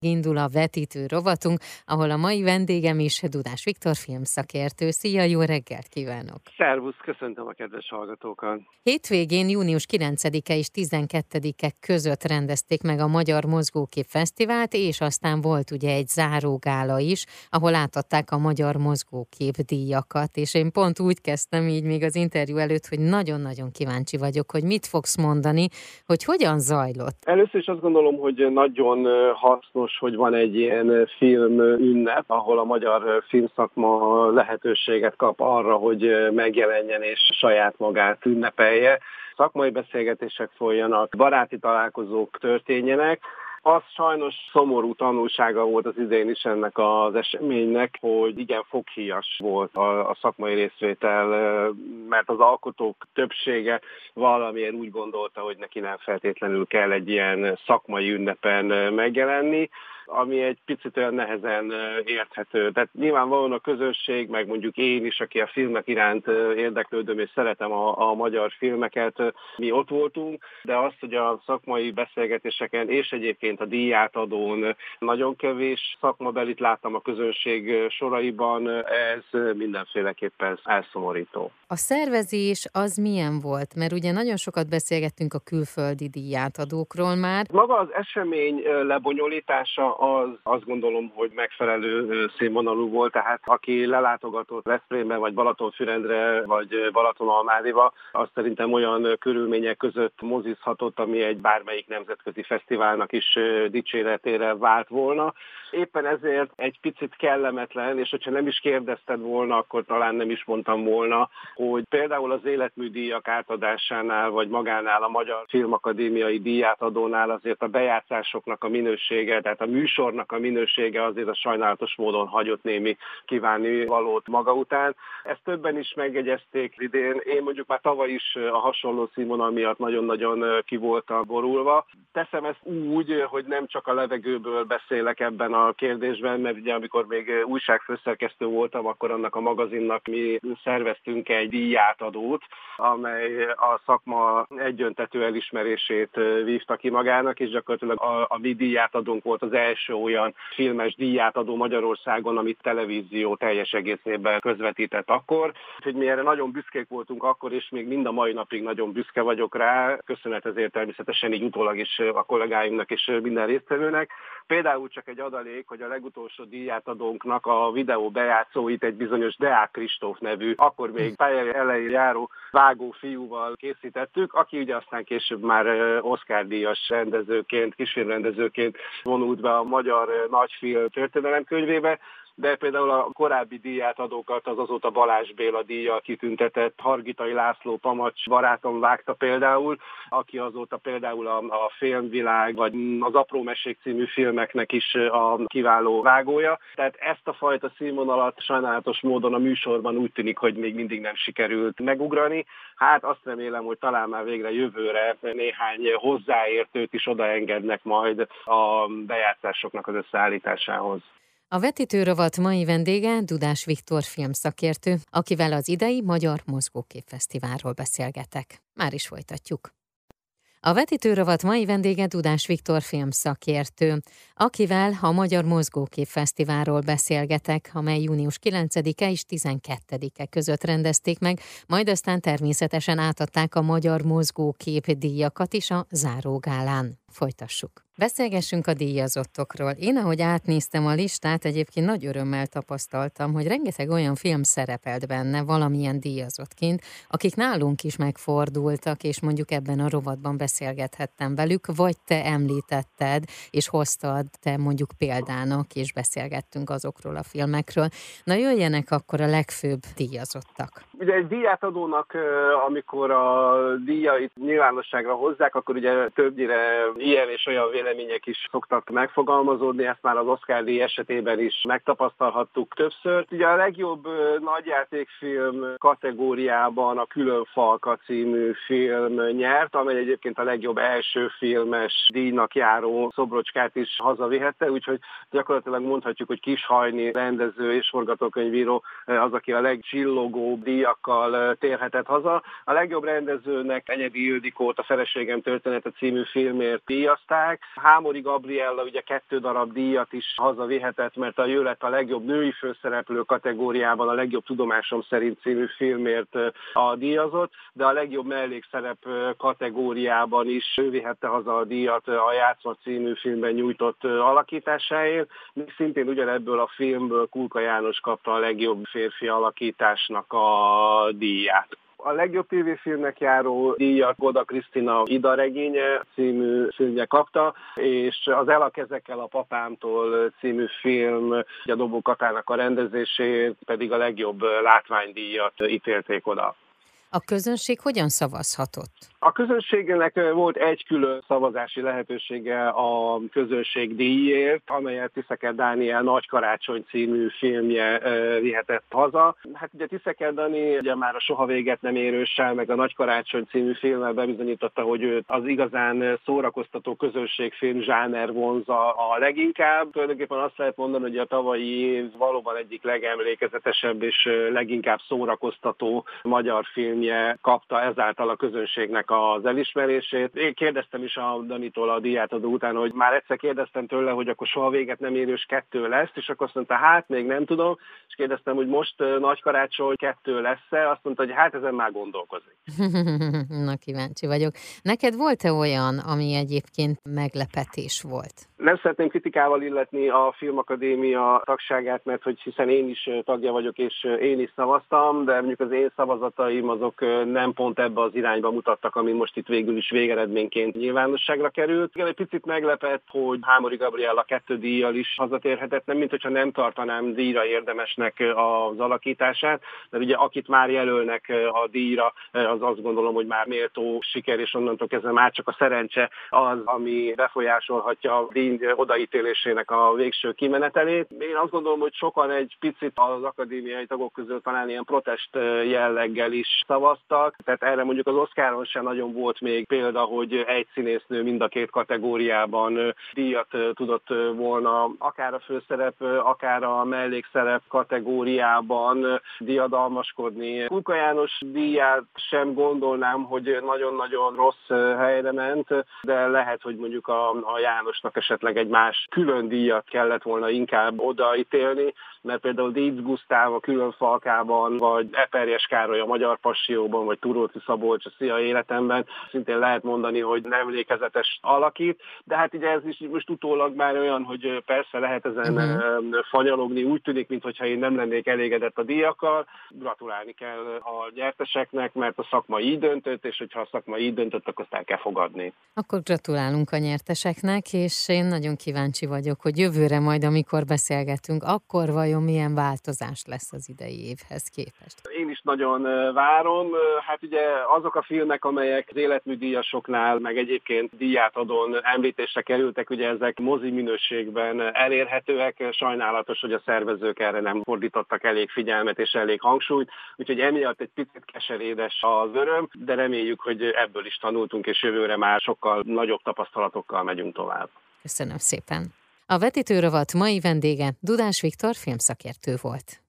Indul a vetítő rovatunk, ahol a mai vendégem is Dudás Viktor filmszakértő. Szia, jó reggelt kívánok! Szervusz, köszöntöm a kedves hallgatókat! Hétvégén június 9-e és 12-e között rendezték meg a Magyar Mozgókép Fesztivált, és aztán volt ugye egy zárógála is, ahol átadták a Magyar Mozgókép díjakat, és én pont úgy kezdtem így még az interjú előtt, hogy nagyon-nagyon kíváncsi vagyok, hogy mit fogsz mondani, hogy hogyan zajlott. Először is azt gondolom, hogy nagyon hasznos fontos, hogy van egy ilyen film ünnep, ahol a magyar filmszakma lehetőséget kap arra, hogy megjelenjen és saját magát ünnepelje. Szakmai beszélgetések folyjanak, baráti találkozók történjenek, az sajnos szomorú tanulsága volt az idén is ennek az eseménynek, hogy igen foghíjas volt a, a szakmai részvétel, mert az alkotók többsége valamilyen úgy gondolta, hogy neki nem feltétlenül kell egy ilyen szakmai ünnepen megjelenni ami egy picit olyan nehezen érthető. Tehát nyilvánvalóan a közösség, meg mondjuk én is, aki a filmek iránt érdeklődöm és szeretem a, a magyar filmeket, mi ott voltunk, de azt, hogy a szakmai beszélgetéseken és egyébként a díjátadón nagyon kevés szakmabelit láttam a közönség soraiban, ez mindenféleképpen elszomorító. A szervezés az milyen volt? Mert ugye nagyon sokat beszélgettünk a külföldi díjátadókról már. Maga az esemény lebonyolítása az azt gondolom, hogy megfelelő színvonalú volt, tehát aki lelátogatott Veszprémbe, vagy Balatonfürendre, vagy Balatonalmádiba, azt szerintem olyan körülmények között mozizhatott, ami egy bármelyik nemzetközi fesztiválnak is dicséretére vált volna. Éppen ezért egy picit kellemetlen, és hogyha nem is kérdezted volna, akkor talán nem is mondtam volna, hogy például az életműdíjak átadásánál, vagy magánál a Magyar Filmakadémiai díjátadónál azért a bejátszásoknak a minősége, tehát a műsornak a minősége azért a sajnálatos módon hagyott némi kívánni valót maga után. Ezt többen is megjegyezték idén. Én mondjuk már tavaly is a hasonló színvonal miatt nagyon-nagyon ki voltam borulva. Teszem ezt úgy, hogy nem csak a levegőből beszélek ebben a kérdésben, mert ugye amikor még újságfőszerkesztő voltam, akkor annak a magazinnak mi szerveztünk egy díjátadót, amely a szakma egyöntető elismerését vívta ki magának, és gyakorlatilag a, a mi díjátadónk volt az első olyan filmes díjátadó Magyarországon, amit televízió teljes egészében közvetített akkor. Úgyhogy mi erre nagyon büszkék voltunk akkor, és még mind a mai napig nagyon büszke vagyok rá. Köszönet ezért természetesen így utólag is a kollégáimnak és minden résztvevőnek. Például csak egy adalék, hogy a legutolsó díjátadónknak a videó bejátszóit egy bizonyos Deák Kristóf nevű, akkor még pályai elején járó vágó fiúval készítettük, aki ugye aztán később már Oscar díjas rendezőként, kisfilmrendezőként vonult be a magyar nagyfilm történelemkönyvébe, de például a korábbi díját adókat az azóta Balázs Béla díja kitüntetett Hargitai László Pamacs barátom vágta például, aki azóta például a, a filmvilág, vagy az Apró Mesék című filmeknek is a kiváló vágója. Tehát ezt a fajta színvonalat sajnálatos módon a műsorban úgy tűnik, hogy még mindig nem sikerült megugrani. Hát azt remélem, hogy talán már végre jövőre néhány hozzáértőt is odaengednek majd a bejátszásoknak az összeállításához. A vetítőrovat mai vendége Dudás Viktor filmszakértő, akivel az idei Magyar Mozgóképfesztiválról beszélgetek. Már is folytatjuk. A vetítőrovat mai vendége Dudás Viktor filmszakértő, akivel a Magyar Mozgókép Fesztiválról beszélgetek, amely június 9-e és 12-e között rendezték meg, majd aztán természetesen átadták a Magyar Mozgókép díjakat is a zárógálán. Folytassuk. Beszélgessünk a díjazottokról. Én, ahogy átnéztem a listát, egyébként nagy örömmel tapasztaltam, hogy rengeteg olyan film szerepelt benne valamilyen díjazottként, akik nálunk is megfordultak, és mondjuk ebben a rovatban beszélgethettem velük, vagy te említetted, és hoztad te mondjuk példának, és beszélgettünk azokról a filmekről. Na jöjjenek akkor a legfőbb díjazottak. Ugye egy díjátadónak, amikor a díjait nyilvánosságra hozzák, akkor ugye többnyire ilyen és olyan vélemények is szoktak megfogalmazódni, ezt már az Oscar díj esetében is megtapasztalhattuk többször. Ugye a legjobb nagyjátékfilm kategóriában a Külön Falka című film nyert, amely egyébként a legjobb első filmes díjnak járó szobrocskát is hazavihette, úgyhogy gyakorlatilag mondhatjuk, hogy Kishajni rendező és forgatókönyvíró az, aki a legcsillogóbb díj díjakkal térhetett haza. A legjobb rendezőnek Enyedi Ildikót a Feleségem története című filmért díjazták. Hámori Gabriella ugye kettő darab díjat is hazavihetett, mert a ő lett a legjobb női főszereplő kategóriában a legjobb tudomásom szerint című filmért a díjazott, de a legjobb mellékszerep kategóriában is ő vihette haza a díjat a Játszma című filmben nyújtott alakításáért. Még szintén ugyanebből a filmből Kulka János kapta a legjobb férfi alakításnak a díját. A legjobb tévéfilmnek járó díjat Goda Krisztina Ida regénye című filmje kapta, és az El a kezekkel a papámtól című film a Dobó Katának a rendezését pedig a legjobb látványdíjat ítélték oda. A közönség hogyan szavazhatott? A közönségnek volt egy külön szavazási lehetősége a közönség díjért, amelyet Tiszeker Dániel Nagy Karácsony című filmje vihetett haza. Hát ugye Tiszeker Dani ugye már a Soha véget nem érőssel, meg a Nagy Karácsony című filmmel bebizonyította, hogy őt az igazán szórakoztató közönségfilm zsáner vonza a leginkább. Tulajdonképpen azt lehet mondani, hogy a tavalyi év valóban egyik legemlékezetesebb és leginkább szórakoztató magyar filmje kapta ezáltal a közönségnek az elismerését. Én kérdeztem is a Danitól a diátadó után, hogy már egyszer kérdeztem tőle, hogy akkor soha véget nem érős kettő lesz, és akkor azt mondta, hát még nem tudom, és kérdeztem, hogy most nagy karácsony kettő lesz-e, azt mondta, hogy hát ezen már gondolkozik. Na kíváncsi vagyok. Neked volt-e olyan, ami egyébként meglepetés volt? Nem szeretném kritikával illetni a Filmakadémia tagságát, mert hogy hiszen én is tagja vagyok, és én is szavaztam, de mondjuk az én szavazataim azok nem pont ebbe az irányba mutattak, ami most itt végül is végeredményként nyilvánosságra került. Igen, egy picit meglepett, hogy Hámori Gabriella kettő díjjal is hazatérhetett, nem mint hogyha nem tartanám díjra érdemesnek az alakítását, mert ugye akit már jelölnek a díjra, az azt gondolom, hogy már méltó siker, és onnantól kezdve már csak a szerencse az, ami befolyásolhatja a díj odaítélésének a végső kimenetelét. Én azt gondolom, hogy sokan egy picit az akadémiai tagok közül talán ilyen protest jelleggel is szavaztak, tehát erre mondjuk az Oscaron sem nagyon volt még példa, hogy egy színésznő mind a két kategóriában díjat tudott volna, akár a főszerep, akár a mellékszerep kategóriában diadalmaskodni. Kulka János díját sem gondolnám, hogy nagyon-nagyon rossz helyre ment, de lehet, hogy mondjuk a, a Jánosnak esetleg egy más külön díjat kellett volna inkább odaítélni, mert például Dietz Gusztáv a külön falkában, vagy Eperjes Károly a Magyar Passióban, vagy Turóci Szabolcs a Szia Életemben, szintén lehet mondani, hogy nem emlékezetes alakít, de hát ugye ez is most utólag már olyan, hogy persze lehet ezen uh-huh. fanyalogni, úgy tűnik, mintha én nem lennék elégedett a díjakkal. Gratulálni kell a nyerteseknek, mert a szakma így döntött, és hogyha a szakma így döntött, akkor azt el kell fogadni. Akkor gratulálunk a nyerteseknek, és én nagyon kíváncsi vagyok, hogy jövőre majd, amikor beszélgetünk, akkor vajon milyen változás lesz az idei évhez képest. Én is nagyon várom. Hát ugye azok a filmek, amelyek az életműdíjasoknál, meg egyébként díjátadón említésre kerültek, ugye ezek mozi minőségben elérhetőek. Sajnálatos, hogy a szervezők erre nem fordítottak elég figyelmet és elég hangsúlyt, úgyhogy emiatt egy picit keserédes az öröm, de reméljük, hogy ebből is tanultunk, és jövőre már sokkal nagyobb tapasztalatokkal megyünk tovább. Köszönöm szépen. A vetítőrovat mai vendége Dudás Viktor filmszakértő volt.